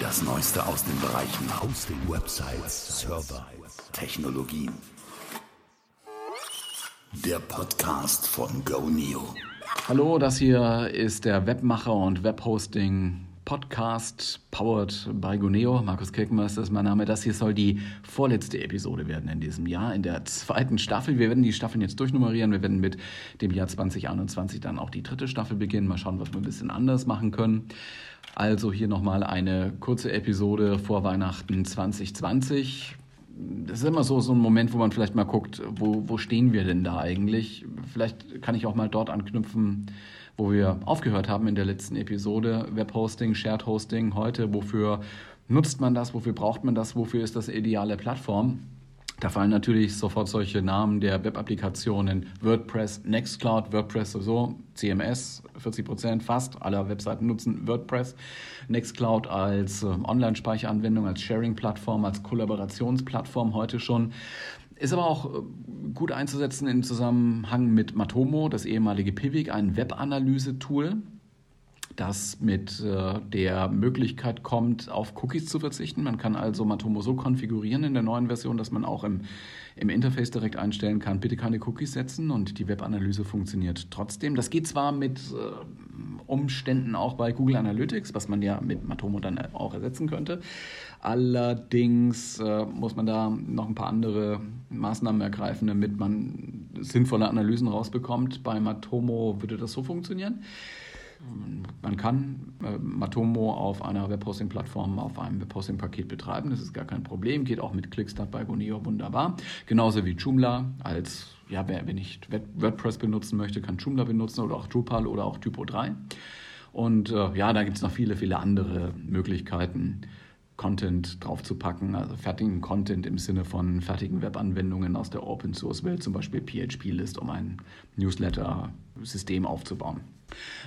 Das Neueste aus den Bereichen Hosting, Websites, Server, Technologien. Der Podcast von GoNeo. Hallo, das hier ist der Webmacher und Webhosting Podcast powered by Guneo. Markus Kirkenmeister ist mein Name. Das hier soll die vorletzte Episode werden in diesem Jahr, in der zweiten Staffel. Wir werden die Staffeln jetzt durchnummerieren. Wir werden mit dem Jahr 2021 dann auch die dritte Staffel beginnen. Mal schauen, was wir ein bisschen anders machen können. Also hier nochmal eine kurze Episode vor Weihnachten 2020 das ist immer so, so ein Moment, wo man vielleicht mal guckt, wo, wo stehen wir denn da eigentlich? Vielleicht kann ich auch mal dort anknüpfen, wo wir aufgehört haben in der letzten Episode. Webhosting, Shared Hosting heute. Wofür nutzt man das? Wofür braucht man das? Wofür ist das ideale Plattform? Da fallen natürlich sofort solche Namen der Web-Applikationen WordPress, Nextcloud, WordPress sowieso, CMS, 40 Prozent fast aller Webseiten nutzen WordPress. Nextcloud als äh, Online-Speicheranwendung, als Sharing-Plattform, als Kollaborationsplattform heute schon. Ist aber auch äh, gut einzusetzen im Zusammenhang mit Matomo, das ehemalige Pivik, ein Webanalyse-Tool, das mit äh, der Möglichkeit kommt, auf Cookies zu verzichten. Man kann also Matomo so konfigurieren in der neuen Version, dass man auch im, im Interface direkt einstellen kann, bitte keine Cookies setzen und die Webanalyse funktioniert trotzdem. Das geht zwar mit äh, Umständen auch bei Google Analytics, was man ja mit Matomo dann auch ersetzen könnte. Allerdings äh, muss man da noch ein paar andere Maßnahmen ergreifen, damit man sinnvolle Analysen rausbekommt. Bei Matomo würde das so funktionieren. Man kann äh, Matomo auf einer Webhosting-Plattform, auf einem Webhosting-Paket betreiben. Das ist gar kein Problem. Geht auch mit Clickstart bei Goneo wunderbar. Genauso wie Joomla als, ja, wer, wer WordPress benutzen möchte, kann Joomla benutzen oder auch Drupal oder auch Typo 3. Und äh, ja, da gibt es noch viele, viele andere Möglichkeiten. Content draufzupacken, also fertigen Content im Sinne von fertigen Webanwendungen aus der Open Source Welt, zum Beispiel PHP List, um ein Newsletter-System aufzubauen.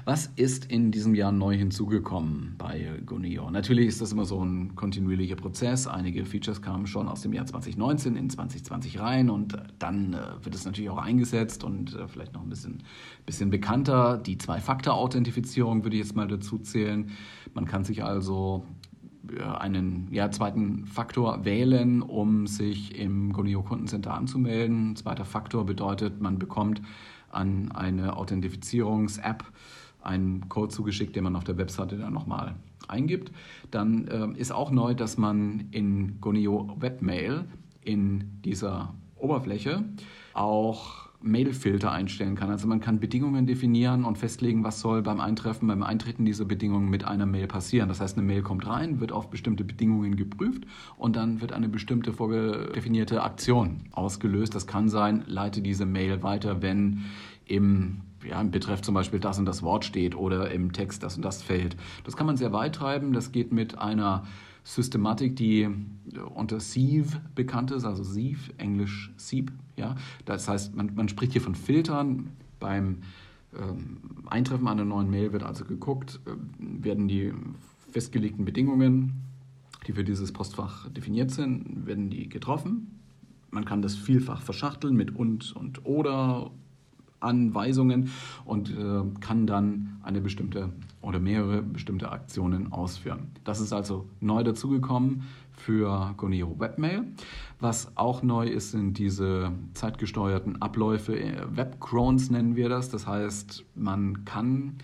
Was ist in diesem Jahr neu hinzugekommen bei Goneo? Natürlich ist das immer so ein kontinuierlicher Prozess. Einige Features kamen schon aus dem Jahr 2019 in 2020 rein und dann äh, wird es natürlich auch eingesetzt und äh, vielleicht noch ein bisschen, bisschen bekannter. Die Zwei-Faktor-Authentifizierung würde ich jetzt mal dazu zählen. Man kann sich also einen ja, zweiten Faktor wählen, um sich im Gonio Kundencenter anzumelden. Zweiter Faktor bedeutet, man bekommt an eine Authentifizierungs-App einen Code zugeschickt, den man auf der Webseite dann nochmal eingibt. Dann äh, ist auch neu, dass man in Gonio Webmail in dieser Oberfläche auch Mailfilter einstellen kann. Also man kann Bedingungen definieren und festlegen, was soll beim Eintreffen, beim Eintreten dieser Bedingungen mit einer Mail passieren. Das heißt, eine Mail kommt rein, wird auf bestimmte Bedingungen geprüft und dann wird eine bestimmte vorgedefinierte Aktion ausgelöst. Das kann sein, leite diese Mail weiter, wenn im ja, im Betreff zum Beispiel das und das Wort steht oder im Text das und das fällt. Das kann man sehr weit treiben. Das geht mit einer Systematik, die unter Sieve bekannt ist, also Sieve, Englisch Sieb. Ja? Das heißt, man, man spricht hier von Filtern. Beim ähm, Eintreffen einer neuen Mail wird also geguckt, äh, werden die festgelegten Bedingungen, die für dieses Postfach definiert sind, werden die getroffen. Man kann das vielfach verschachteln mit und und oder Anweisungen und äh, kann dann eine bestimmte oder mehrere bestimmte Aktionen ausführen. Das ist also neu dazugekommen für Gonero Webmail. Was auch neu ist, sind diese zeitgesteuerten Abläufe, äh, Webcrones nennen wir das. Das heißt, man kann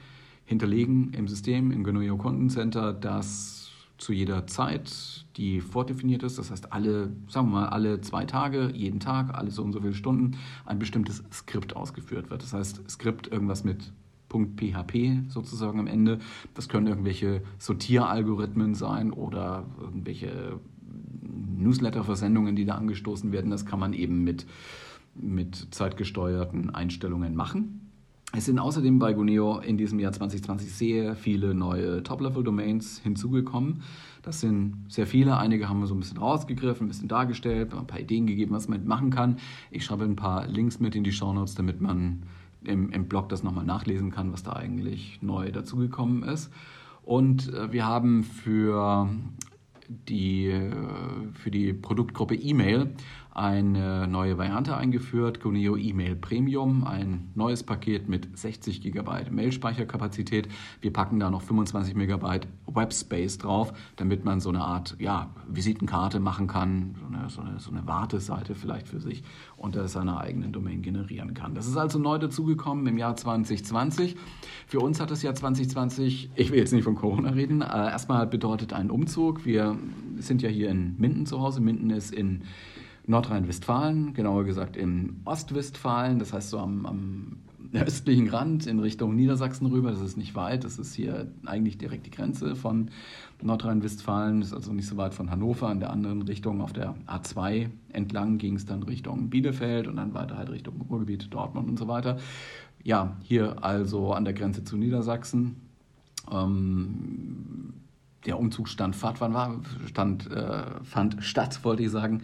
hinterlegen im System, im Gonero Kundencenter, dass zu jeder Zeit, die vordefiniert ist. Das heißt, alle, sagen wir mal, alle zwei Tage, jeden Tag, alle so und so viele Stunden ein bestimmtes Skript ausgeführt wird. Das heißt, Skript irgendwas mit .php sozusagen am Ende. Das können irgendwelche Sortieralgorithmen sein oder irgendwelche Newsletter-Versendungen, die da angestoßen werden. Das kann man eben mit, mit zeitgesteuerten Einstellungen machen. Es sind außerdem bei Guneo in diesem Jahr 2020 sehr viele neue Top-Level-Domains hinzugekommen. Das sind sehr viele. Einige haben wir so ein bisschen rausgegriffen, ein bisschen dargestellt, ein paar Ideen gegeben, was man machen kann. Ich schreibe ein paar Links mit in die Show Notes, damit man im, im Blog das nochmal nachlesen kann, was da eigentlich neu dazugekommen ist. Und äh, wir haben für die, äh, für die Produktgruppe E-Mail eine neue Variante eingeführt, Guneo E-Mail Premium, ein neues Paket mit 60 GB Mailspeicherkapazität. Wir packen da noch 25 MB Webspace drauf, damit man so eine Art ja, Visitenkarte machen kann, so eine, so, eine, so eine Warteseite vielleicht für sich unter seiner eigenen Domain generieren kann. Das ist also neu dazugekommen im Jahr 2020. Für uns hat das Jahr 2020, ich will jetzt nicht von Corona reden, äh, erstmal bedeutet ein Umzug. Wir sind ja hier in Minden zu Hause. Minden ist in Nordrhein-Westfalen, genauer gesagt in Ostwestfalen, das heißt so am, am östlichen Rand in Richtung Niedersachsen rüber. Das ist nicht weit, das ist hier eigentlich direkt die Grenze von Nordrhein-Westfalen, ist also nicht so weit von Hannover. In der anderen Richtung auf der A2 entlang ging es dann Richtung Bielefeld und dann weiter halt Richtung Ruhrgebiet, Dortmund und so weiter. Ja, hier also an der Grenze zu Niedersachsen. Ähm, der Umzug stand, wann war, stand, äh, fand statt, wollte ich sagen,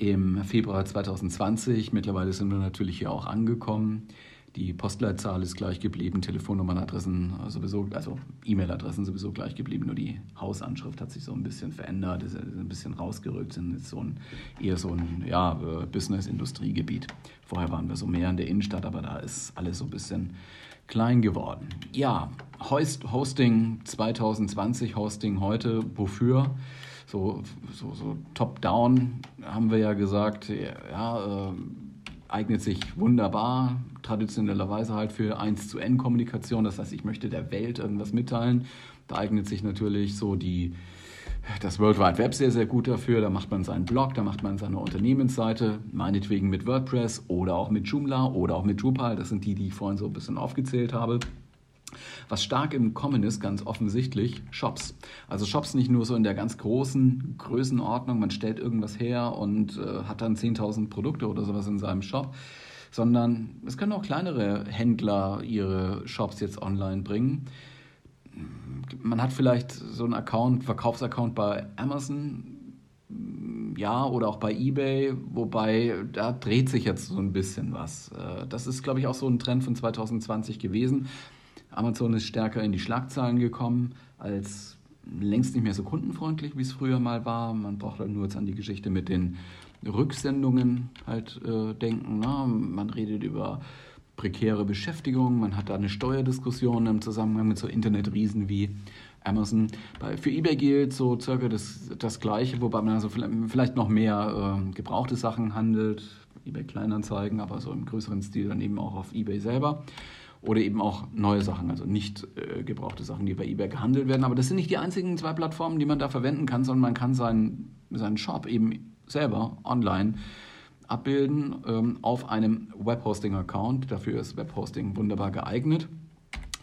im Februar 2020. Mittlerweile sind wir natürlich hier auch angekommen. Die Postleitzahl ist gleich geblieben, Telefonnummern, Adressen sowieso, also E-Mail-Adressen sowieso gleich geblieben, nur die Hausanschrift hat sich so ein bisschen verändert, ist ein bisschen rausgerückt, sind jetzt so ein, eher so ein ja, äh, Business-Industriegebiet. Vorher waren wir so mehr in der Innenstadt, aber da ist alles so ein bisschen klein geworden. Ja, Host, Hosting 2020, Hosting heute, wofür? So, so, so top-down haben wir ja gesagt, ja, äh, eignet sich wunderbar, traditionellerweise halt für 1 zu N-Kommunikation. Das heißt, ich möchte der Welt irgendwas mitteilen. Da eignet sich natürlich so die, das World Wide Web sehr, sehr gut dafür. Da macht man seinen Blog, da macht man seine Unternehmensseite, meinetwegen mit WordPress oder auch mit Joomla oder auch mit Drupal. Das sind die, die ich vorhin so ein bisschen aufgezählt habe. Was stark im Kommen ist, ganz offensichtlich, Shops. Also Shops nicht nur so in der ganz großen Größenordnung, man stellt irgendwas her und äh, hat dann 10.000 Produkte oder sowas in seinem Shop, sondern es können auch kleinere Händler ihre Shops jetzt online bringen. Man hat vielleicht so einen Account, Verkaufsaccount bei Amazon, ja, oder auch bei eBay, wobei da dreht sich jetzt so ein bisschen was. Äh, das ist, glaube ich, auch so ein Trend von 2020 gewesen. Amazon ist stärker in die Schlagzeilen gekommen als längst nicht mehr so kundenfreundlich, wie es früher mal war. Man braucht halt nur jetzt an die Geschichte mit den Rücksendungen halt äh, denken. Na? Man redet über prekäre Beschäftigung, man hat da eine Steuerdiskussion im Zusammenhang mit so Internetriesen wie Amazon. Bei, für eBay gilt so circa das, das Gleiche, wobei man also vielleicht noch mehr äh, gebrauchte Sachen handelt, eBay Kleinanzeigen, aber so im größeren Stil dann eben auch auf eBay selber oder eben auch neue Sachen, also nicht äh, gebrauchte Sachen, die bei eBay gehandelt werden. Aber das sind nicht die einzigen zwei Plattformen, die man da verwenden kann, sondern man kann seinen, seinen Shop eben selber online abbilden ähm, auf einem Webhosting-Account. Dafür ist Webhosting wunderbar geeignet.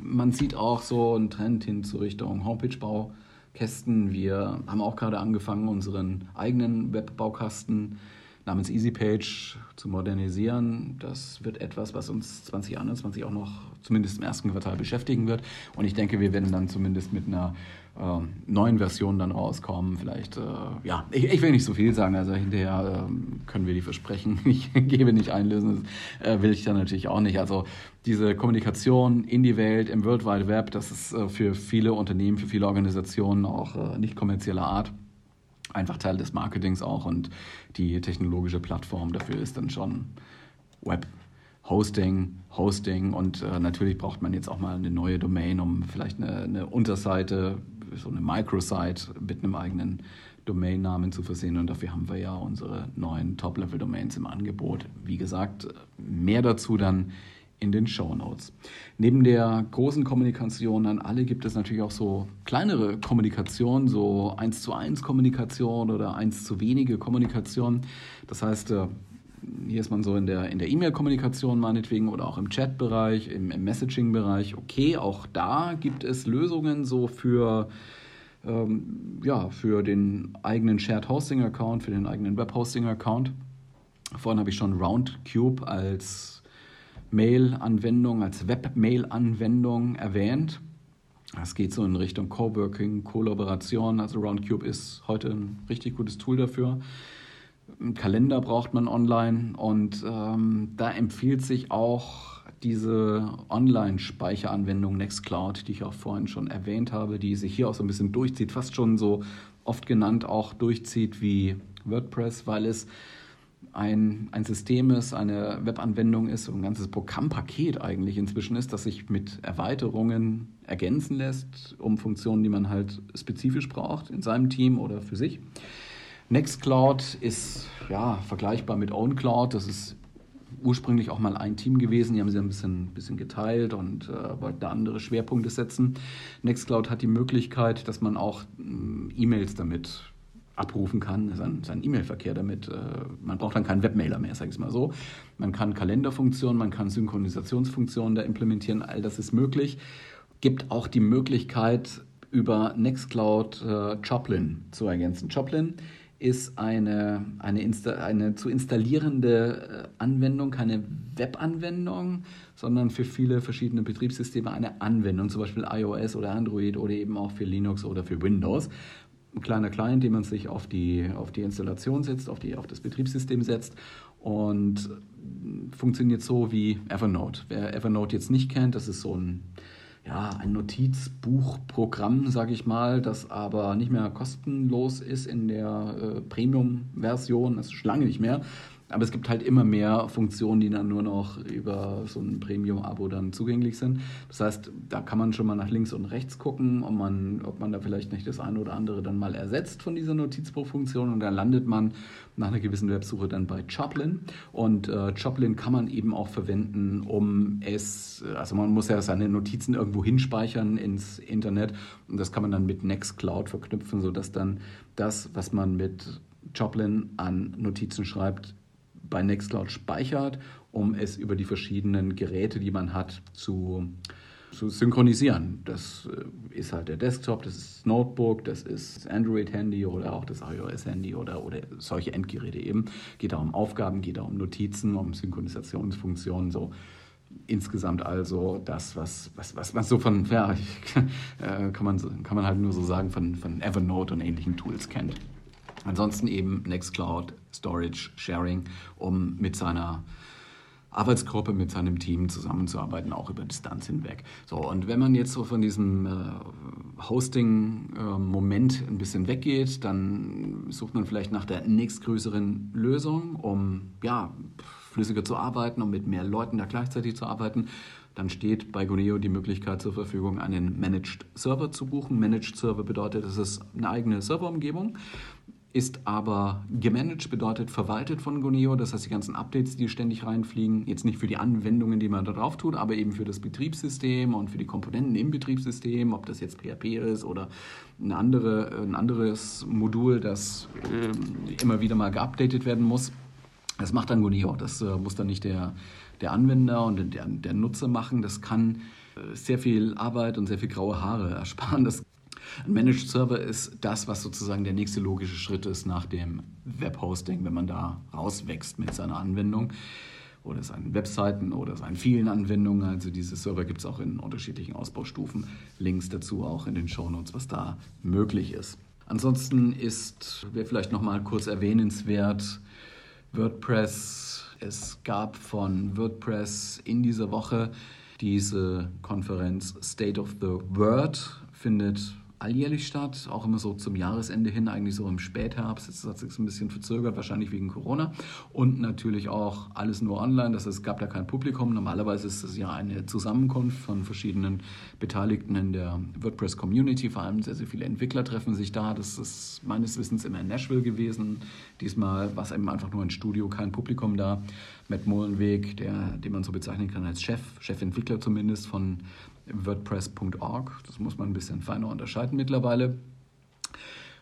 Man sieht auch so einen Trend hin zur Richtung Homepage-Baukästen. Wir haben auch gerade angefangen, unseren eigenen Webbaukasten namens EasyPage zu modernisieren. Das wird etwas, was uns 2021 auch noch zumindest im ersten Quartal beschäftigen wird. Und ich denke, wir werden dann zumindest mit einer äh, neuen Version dann rauskommen. Vielleicht, äh, ja, ich, ich, will nicht so viel sagen. Also hinterher äh, können wir die versprechen. Ich gebe nicht einlösen. Das äh, will ich dann natürlich auch nicht. Also diese Kommunikation in die Welt, im World Wide Web, das ist äh, für viele Unternehmen, für viele Organisationen auch äh, nicht kommerzieller Art einfach Teil des Marketings auch und die technologische Plattform dafür ist dann schon Web. Hosting, Hosting und äh, natürlich braucht man jetzt auch mal eine neue Domain, um vielleicht eine, eine Unterseite, so eine Microsite mit einem eigenen Domainnamen zu versehen und dafür haben wir ja unsere neuen Top-Level-Domains im Angebot. Wie gesagt, mehr dazu dann in den Show Notes. Neben der großen Kommunikation an alle gibt es natürlich auch so kleinere Kommunikation, so eins zu eins Kommunikation oder eins zu wenige Kommunikation. Das heißt, äh, hier ist man so in der in E-Mail-Kommunikation meinetwegen oder auch im Chat-Bereich, im, im Messaging-Bereich. Okay, auch da gibt es Lösungen so für ähm, ja für den eigenen Shared Hosting Account, für den eigenen Web Hosting Account. Vorhin habe ich schon Roundcube als Mail-Anwendung, als Web-Mail-Anwendung erwähnt. Es geht so in Richtung Coworking, Kollaboration. Also Roundcube ist heute ein richtig gutes Tool dafür. Einen Kalender braucht man online und ähm, da empfiehlt sich auch diese Online-Speicheranwendung Nextcloud, die ich auch vorhin schon erwähnt habe, die sich hier auch so ein bisschen durchzieht, fast schon so oft genannt auch durchzieht wie WordPress, weil es ein, ein System ist, eine Webanwendung ist, ein ganzes Programmpaket eigentlich inzwischen ist, das sich mit Erweiterungen ergänzen lässt, um Funktionen, die man halt spezifisch braucht in seinem Team oder für sich. Nextcloud ist ja vergleichbar mit OwnCloud. Das ist ursprünglich auch mal ein Team gewesen. Die haben sie ein bisschen, bisschen geteilt und äh, wollten da andere Schwerpunkte setzen. Nextcloud hat die Möglichkeit, dass man auch äh, E-Mails damit abrufen kann, sein, sein E-Mail-Verkehr damit. Äh, man braucht dann keinen Webmailer mehr, sage ich mal so. Man kann Kalenderfunktionen, man kann Synchronisationsfunktionen da implementieren, all das ist möglich. Gibt auch die Möglichkeit, über Nextcloud äh, Joplin zu ergänzen. Joplin ist eine, eine, Insta eine zu installierende äh, Anwendung, keine Webanwendung, sondern für viele verschiedene Betriebssysteme eine Anwendung, zum Beispiel iOS oder Android oder eben auch für Linux oder für Windows ein kleiner Client, den man sich auf die, auf die Installation setzt, auf, die, auf das Betriebssystem setzt und funktioniert so wie Evernote. Wer Evernote jetzt nicht kennt, das ist so ein, ja, ein Notizbuchprogramm, sage ich mal, das aber nicht mehr kostenlos ist in der äh, Premium-Version, das ist lange nicht mehr. Aber es gibt halt immer mehr Funktionen, die dann nur noch über so ein Premium-Abo dann zugänglich sind. Das heißt, da kann man schon mal nach links und rechts gucken, ob man, ob man da vielleicht nicht das eine oder andere dann mal ersetzt von dieser Notizbuchfunktion. Und dann landet man nach einer gewissen Websuche dann bei Joplin. Und äh, Joplin kann man eben auch verwenden, um es, also man muss ja seine Notizen irgendwo hinspeichern ins Internet. Und das kann man dann mit Nextcloud verknüpfen, sodass dann das, was man mit Joplin an Notizen schreibt, bei Nextcloud speichert, um es über die verschiedenen Geräte, die man hat, zu, zu synchronisieren. Das äh, ist halt der Desktop, das ist das Notebook, das ist das Android-Handy oder auch das iOS-Handy oder, oder solche Endgeräte eben. Geht da um Aufgaben, geht da um Notizen, um Synchronisationsfunktionen, so insgesamt also das, was, was, was man so von, ja, äh, kann, man, kann man halt nur so sagen, von, von Evernote und ähnlichen Tools kennt. Ansonsten eben Nextcloud, Storage, Sharing, um mit seiner Arbeitsgruppe mit seinem Team zusammenzuarbeiten, auch über Distanz hinweg. So, und wenn man jetzt so von diesem äh, Hosting-Moment äh, ein bisschen weggeht, dann sucht man vielleicht nach der nächstgrößeren Lösung, um ja, flüssiger zu arbeiten, um mit mehr Leuten da gleichzeitig zu arbeiten. Dann steht bei Goneo die Möglichkeit zur Verfügung, einen Managed Server zu buchen. Managed Server bedeutet, es ist eine eigene Serverumgebung ist aber gemanagt, bedeutet verwaltet von Goneo. Das heißt, die ganzen Updates, die ständig reinfliegen, jetzt nicht für die Anwendungen, die man da drauf tut, aber eben für das Betriebssystem und für die Komponenten im Betriebssystem, ob das jetzt PHP ist oder ein, andere, ein anderes Modul, das äh, immer wieder mal geupdatet werden muss. Das macht dann Goneo. Das äh, muss dann nicht der, der Anwender und der, der Nutzer machen. Das kann äh, sehr viel Arbeit und sehr viel graue Haare ersparen. Das ein Managed Server ist das, was sozusagen der nächste logische Schritt ist nach dem Webhosting, wenn man da rauswächst mit seiner Anwendung oder seinen Webseiten oder seinen vielen Anwendungen. Also diese Server gibt es auch in unterschiedlichen Ausbaustufen. Links dazu auch in den Shownotes, was da möglich ist. Ansonsten ist, wäre vielleicht nochmal kurz erwähnenswert, WordPress. Es gab von WordPress in dieser Woche diese Konferenz State of the Word, findet alljährlich statt, auch immer so zum Jahresende hin, eigentlich so im Spätherbst. Jetzt hat sich ein bisschen verzögert, wahrscheinlich wegen Corona. Und natürlich auch alles nur online, das heißt, es gab da kein Publikum. Normalerweise ist es ja eine Zusammenkunft von verschiedenen Beteiligten in der WordPress-Community. Vor allem sehr, sehr viele Entwickler treffen sich da. Das ist meines Wissens immer in Nashville gewesen. Diesmal war es eben einfach nur ein Studio, kein Publikum da. Matt Molenweg, der, den man so bezeichnen kann als Chef, Chefentwickler zumindest von WordPress.org. Das muss man ein bisschen feiner unterscheiden mittlerweile.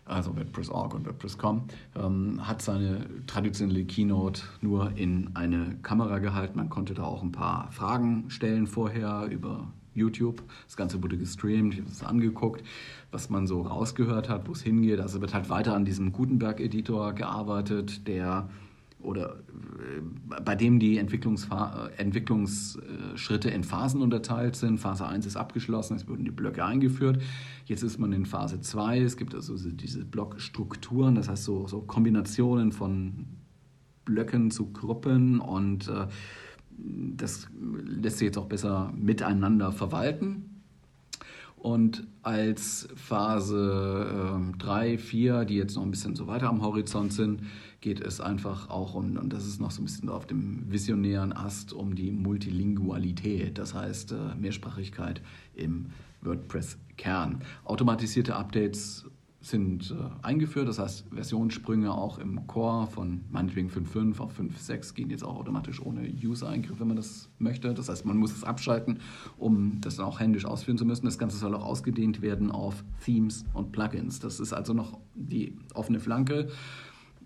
Also WordPress.org und WordPress.com ähm, hat seine traditionelle Keynote nur in eine Kamera gehalten. Man konnte da auch ein paar Fragen stellen vorher über YouTube. Das Ganze wurde gestreamt, ich habe es angeguckt, was man so rausgehört hat, wo es hingeht. Also wird halt weiter an diesem Gutenberg-Editor gearbeitet, der oder äh, bei dem die Entwicklungsschritte in Phasen unterteilt sind. Phase 1 ist abgeschlossen, es wurden die Blöcke eingeführt. Jetzt ist man in Phase 2. Es gibt also diese Blockstrukturen, das heißt so, so Kombinationen von Blöcken zu Gruppen und äh, das lässt sich jetzt auch besser miteinander verwalten. Und als Phase 3, äh, 4, die jetzt noch ein bisschen so weiter am Horizont sind, geht es einfach auch um, und das ist noch so ein bisschen auf dem visionären Ast, um die Multilingualität, das heißt äh, Mehrsprachigkeit im WordPress-Kern. Automatisierte Updates sind äh, eingeführt, das heißt Versionssprünge auch im Core von meinetwegen 5.5 auf 5.6 gehen jetzt auch automatisch ohne User-Eingriff, wenn man das möchte. Das heißt, man muss es abschalten, um das dann auch händisch ausführen zu müssen. Das Ganze soll auch ausgedehnt werden auf Themes und Plugins. Das ist also noch die offene Flanke.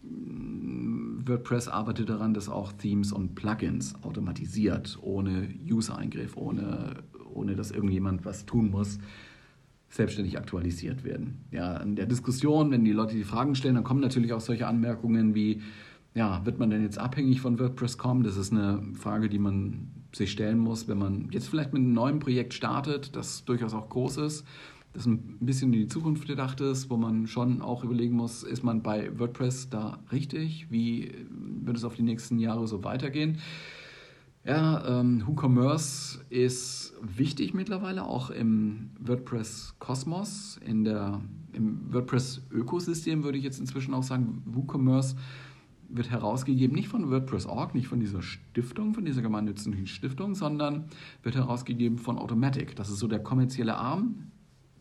WordPress arbeitet daran, dass auch Themes und Plugins automatisiert, ohne User-Eingriff, ohne, ohne dass irgendjemand was tun muss, selbstständig aktualisiert werden. Ja, in der Diskussion, wenn die Leute die Fragen stellen, dann kommen natürlich auch solche Anmerkungen wie, ja, wird man denn jetzt abhängig von WordPress.com? Das ist eine Frage, die man sich stellen muss, wenn man jetzt vielleicht mit einem neuen Projekt startet, das durchaus auch groß ist, das ein bisschen in die Zukunft gedacht ist, wo man schon auch überlegen muss, ist man bei WordPress da richtig? Wie wird es auf die nächsten Jahre so weitergehen? Ja, ähm, WooCommerce ist wichtig mittlerweile, auch im WordPress-Kosmos, im WordPress-Ökosystem würde ich jetzt inzwischen auch sagen, WooCommerce wird herausgegeben, nicht von WordPress.org, nicht von dieser Stiftung, von dieser gemeinnützigen Stiftung, sondern wird herausgegeben von Automatic. Das ist so der kommerzielle Arm,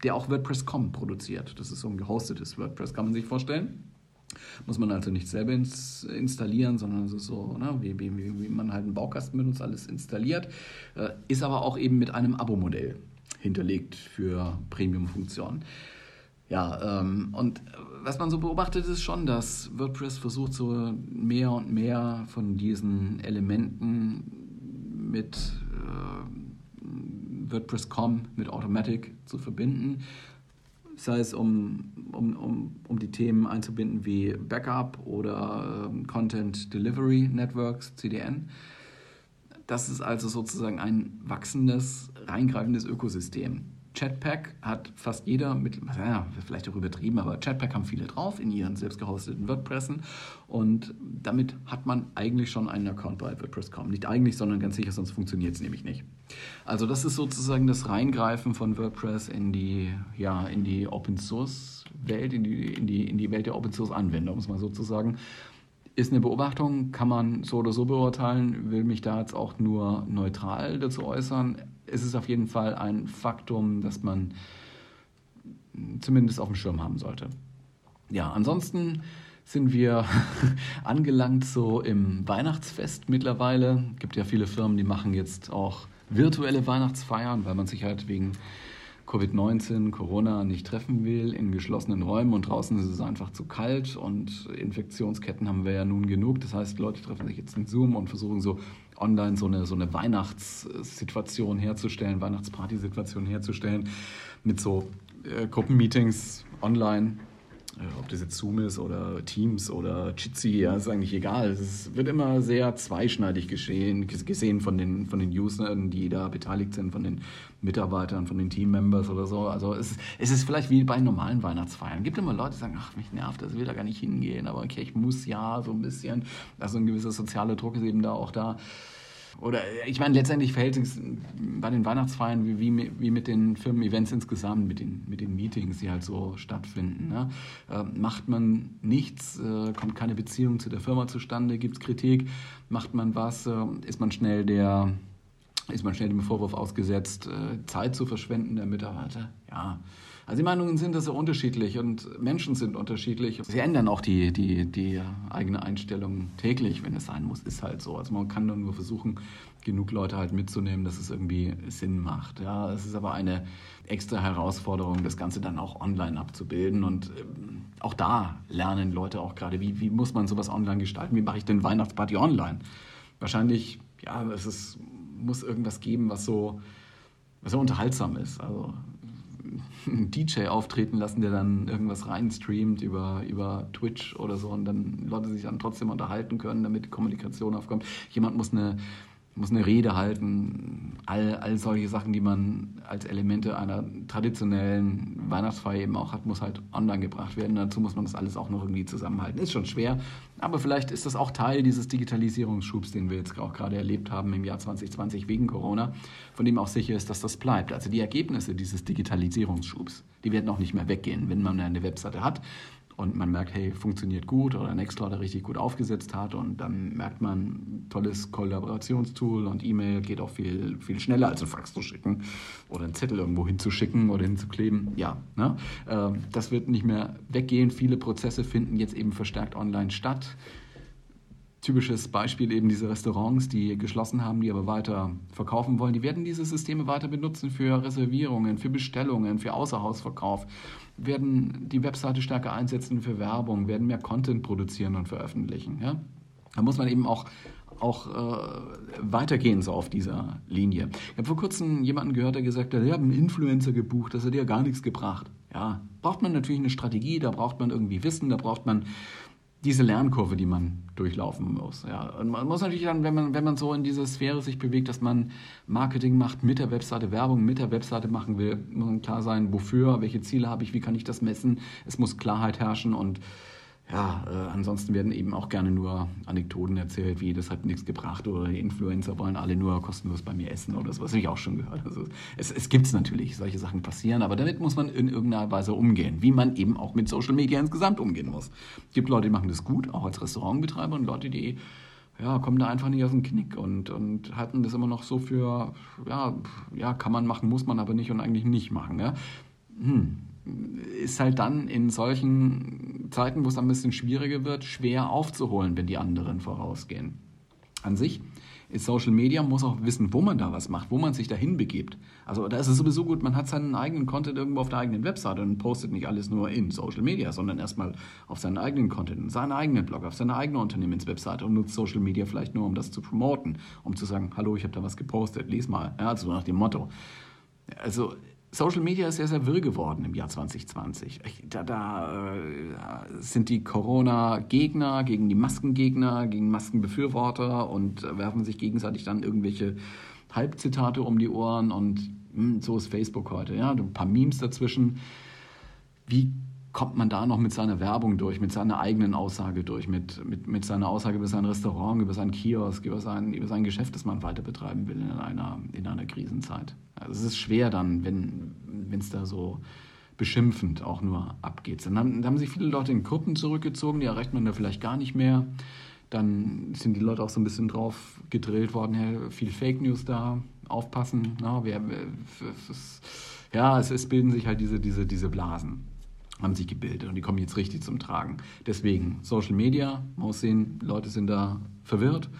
der auch WordPress.com produziert. Das ist so ein gehostetes WordPress, kann man sich vorstellen. Muss man also nicht selber ins, installieren, sondern es ist so, ne, wie, wie, wie man halt einen Baukasten benutzt, alles installiert. Äh, ist aber auch eben mit einem Abo-Modell hinterlegt für Premium-Funktionen. Ja, ähm, und was man so beobachtet, ist schon, dass WordPress versucht, so mehr und mehr von diesen Elementen mit äh, WordPress.com, mit Automatic zu verbinden sei es um, um, um, um die Themen einzubinden wie Backup oder ähm, Content Delivery Networks, CDN. Das ist also sozusagen ein wachsendes, reingreifendes Ökosystem. Chatpack hat fast jeder, mit, ja, vielleicht auch übertrieben, aber Chatpack haben viele drauf in ihren selbst gehosteten WordPressen und damit hat man eigentlich schon einen Account bei WordPress.com. Nicht eigentlich, sondern ganz sicher, sonst funktioniert es nämlich nicht. Also das ist sozusagen das Reingreifen von WordPress in die, ja, in die Open Source Welt, in die, in die, in die Welt der Open Source Anwender, muss man sozusagen. Ist eine Beobachtung, kann man so oder so beurteilen, will mich da jetzt auch nur neutral dazu äußern es ist auf jeden Fall ein Faktum, das man zumindest auf dem Schirm haben sollte. Ja, ansonsten sind wir angelangt so im Weihnachtsfest mittlerweile. Es gibt ja viele Firmen, die machen jetzt auch virtuelle Weihnachtsfeiern, weil man sich halt wegen Covid-19, Corona nicht treffen will in geschlossenen Räumen und draußen ist es einfach zu kalt und Infektionsketten haben wir ja nun genug. Das heißt, Leute treffen sich jetzt in Zoom und versuchen so online so eine, so eine Weihnachtssituation herzustellen, Weihnachtsparty-Situation herzustellen mit so äh, Gruppenmeetings online ob das jetzt Zoom ist oder Teams oder Jitsi, ja, ist eigentlich egal. Es wird immer sehr zweischneidig geschehen, gesehen von den, von den Usern, die da beteiligt sind, von den Mitarbeitern, von den Teammembers oder so. Also es, es ist vielleicht wie bei normalen Weihnachtsfeiern. Es gibt immer Leute, die sagen, ach, mich nervt, das will da gar nicht hingehen, aber okay, ich muss ja so ein bisschen. Also ein gewisser sozialer Druck ist eben da auch da. Oder ich meine, letztendlich verhält sich bei den Weihnachtsfeiern wie, wie, wie mit den Firmen-Events insgesamt, mit den, mit den Meetings, die halt so stattfinden. Ne? Äh, macht man nichts, äh, kommt keine Beziehung zu der Firma zustande, gibt es Kritik, macht man was, äh, ist man schnell der ist man schnell dem Vorwurf ausgesetzt, äh, Zeit zu verschwenden der Mitarbeiter. Ja, also die Meinungen sind da sehr unterschiedlich und Menschen sind unterschiedlich. Sie ändern auch die, die, die eigene Einstellung täglich, wenn es sein muss. Ist halt so. Also man kann nur versuchen, genug Leute halt mitzunehmen, dass es irgendwie Sinn macht. Ja, es ist aber eine extra Herausforderung, das Ganze dann auch online abzubilden. Und ähm, auch da lernen Leute auch gerade, wie, wie muss man sowas online gestalten? Wie mache ich denn Weihnachtsparty online? Wahrscheinlich, ja, es ist, muss irgendwas geben, was so, was so unterhaltsam ist. Also einen DJ auftreten lassen, der dann irgendwas reinstreamt über, über Twitch oder so und dann Leute sich dann trotzdem unterhalten können, damit Kommunikation aufkommt. Jemand muss eine, muss eine Rede halten, all, all solche Sachen, die man als Elemente einer traditionellen Weihnachtsfeier eben auch hat, muss halt online gebracht werden. Dazu muss man das alles auch noch irgendwie zusammenhalten. Ist schon schwer, aber vielleicht ist das auch Teil dieses Digitalisierungsschubs, den wir jetzt auch gerade erlebt haben im Jahr 2020 wegen Corona, von dem auch sicher ist, dass das bleibt. Also die Ergebnisse dieses Digitalisierungsschubs, die werden auch nicht mehr weggehen, wenn man eine Webseite hat und man merkt, hey, funktioniert gut oder Nextcloud richtig gut aufgesetzt hat und dann merkt man, tolles Kollaborationstool und E-Mail geht auch viel, viel schneller als ein Fax zu schicken oder einen Zettel irgendwo hinzuschicken oder hinzukleben. Ja, ne? Äh, das wird nicht mehr weggehen. Viele Prozesse finden jetzt eben verstärkt online statt typisches Beispiel eben diese Restaurants, die geschlossen haben, die aber weiter verkaufen wollen. Die werden diese Systeme weiter benutzen für Reservierungen, für Bestellungen, für Außerhausverkauf, werden die Webseite stärker einsetzen für Werbung, werden mehr Content produzieren und veröffentlichen. Ja? Da muss man eben auch auch äh, weitergehen so auf dieser Linie. Ich habe vor kurzem jemanden gehört, der gesagt hat, ich habe einen Influencer gebucht, das hat ja gar nichts gebracht. Ja, braucht man natürlich eine Strategie, da braucht man irgendwie Wissen, da braucht man diese Lernkurve, die man durchlaufen muss. Ja. Und man muss natürlich dann, wenn man, wenn man so in diese Sphäre sich bewegt, dass man Marketing macht, mit der Webseite Werbung, mit der Webseite machen will, muss klar sein, wofür, welche Ziele habe ich, wie kann ich das messen. Es muss Klarheit herrschen und ja, äh, ansonsten werden eben auch gerne nur Anekdoten erzählt, wie das hat nichts gebracht oder die Influencer wollen alle nur kostenlos bei mir essen oder so, was habe ich auch schon gehört. Also es, es gibt es natürlich, solche Sachen passieren, aber damit muss man in irgendeiner Weise umgehen, wie man eben auch mit Social Media insgesamt umgehen muss. Es gibt Leute, die machen das gut, auch als Restaurantbetreiber und Leute, die ja, kommen da einfach nicht aus dem Knick und, und halten das immer noch so für, ja, ja, kann man machen, muss man aber nicht und eigentlich nicht machen. Ja? Hm ist halt dann in solchen Zeiten, wo es ein bisschen schwieriger wird, schwer aufzuholen, wenn die anderen vorausgehen. An sich ist Social Media, muss auch wissen, wo man da was macht, wo man sich dahin begibt. Also da ist es sowieso gut, man hat seinen eigenen Content irgendwo auf der eigenen Webseite und postet nicht alles nur in Social Media, sondern erstmal auf seinen eigenen Content, seinen eigenen Blog, auf seine eigene Unternehmenswebseite und nutzt Social Media vielleicht nur, um das zu promoten, um zu sagen, hallo, ich habe da was gepostet, lies mal. Ja, also nach dem Motto. Also Social Media ist sehr, sehr wirr geworden im Jahr 2020. Da, da äh, sind die Corona-Gegner gegen die Maskengegner, gegen Maskenbefürworter und werfen sich gegenseitig dann irgendwelche Halbzitate um die Ohren und mh, hm, so ist Facebook heute. Ja? Ein paar Memes dazwischen. Wie kommt man da noch mit seiner Werbung durch, mit seiner eigenen Aussage durch, mit, mit, mit seiner Aussage über sein Restaurant, über sein Kiosk, über sein, über sein Geschäft, das man weiter betreiben will in einer, in einer Krisenzeit. Also es ist schwer dann, wenn es da so beschimpfend auch nur abgeht. Dann haben, haben sich viele Leute in Gruppen zurückgezogen, die erreicht man da vielleicht gar nicht mehr. Dann sind die Leute auch so ein bisschen drauf gedrillt worden, ja, viel Fake News da, aufpassen. Na, wer, ja, es, es bilden sich halt diese, diese, diese Blasen haben sich gebildet und die kommen jetzt richtig zum Tragen. Deswegen Social Media, muss sehen, Leute sind da verwirrt.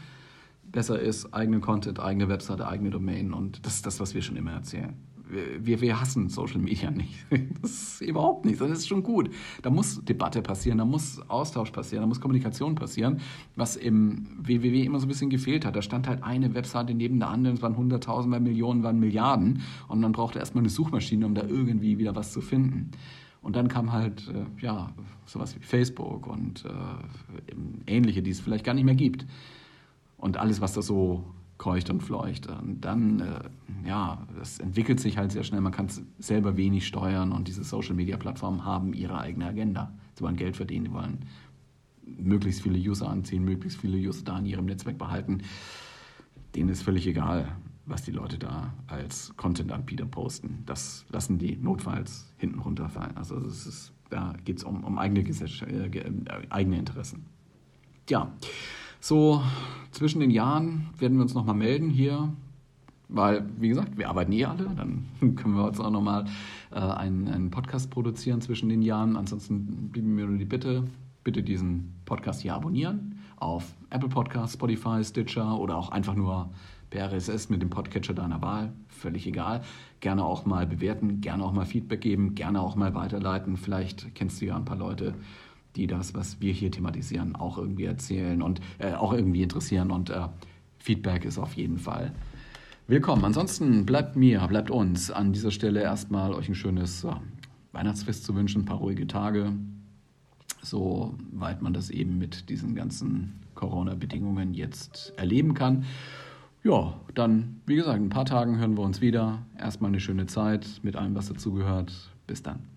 Besser ist eigene Content, eigene Webseite, eigene Domain und das ist das, was wir schon immer erzählen. Wir, wir hassen Social Media nicht. Das ist überhaupt nicht. Das ist schon gut. Da muss Debatte passieren, da muss Austausch passieren, da muss Kommunikation passieren, was im WWW immer so ein bisschen gefehlt hat. Da stand halt eine Webseite neben der anderen, es waren Hunderttausend, bei Millionen, waren Milliarden und man brauchte erstmal eine Suchmaschine, um da irgendwie wieder was zu finden. Und dann kam halt, äh, ja, sowas wie Facebook und äh, ähnliche, die es vielleicht gar nicht mehr gibt. Und alles, was da so keucht und fleucht. Und dann, äh, ja, das entwickelt sich halt sehr schnell. Man kann es selber wenig steuern und diese Social-Media-Plattformen haben ihre eigene Agenda. Sie wollen Geld verdienen, die wollen möglichst viele User anziehen, möglichst viele User da in ihrem Netzwerk behalten. Denen ist völlig egal, was die Leute da als Content-Anbieter posten. Das lassen die notfalls hinten runterfallen. Also ist, da geht es um, um eigene, äh, äh, eigene Interessen. Ja, so zwischen den Jahren werden wir uns nochmal melden hier, weil, wie gesagt, wir arbeiten eh alle. Dann können wir uns auch nochmal äh, einen, einen Podcast produzieren zwischen den Jahren. Ansonsten blieben mir nur die Bitte, bitte diesen Podcast hier abonnieren auf Apple Podcasts, Spotify, Stitcher oder auch einfach nur per RSS mit dem Podcatcher deiner Wahl, völlig egal. Gerne auch mal bewerten, gerne auch mal Feedback geben, gerne auch mal weiterleiten. Vielleicht kennst du ja ein paar Leute, die das, was wir hier thematisieren, auch irgendwie erzählen und äh, auch irgendwie interessieren. Und äh, Feedback ist auf jeden Fall willkommen. Ansonsten bleibt mir, bleibt uns an dieser Stelle erstmal euch ein schönes äh, Weihnachtsfest zu wünschen, ein paar ruhige Tage, soweit man das eben mit diesen ganzen Corona-Bedingungen jetzt erleben kann. Ja, dann, wie gesagt, in ein paar Tagen hören wir uns wieder. Erstmal eine schöne Zeit mit allem, was dazugehört. Bis dann.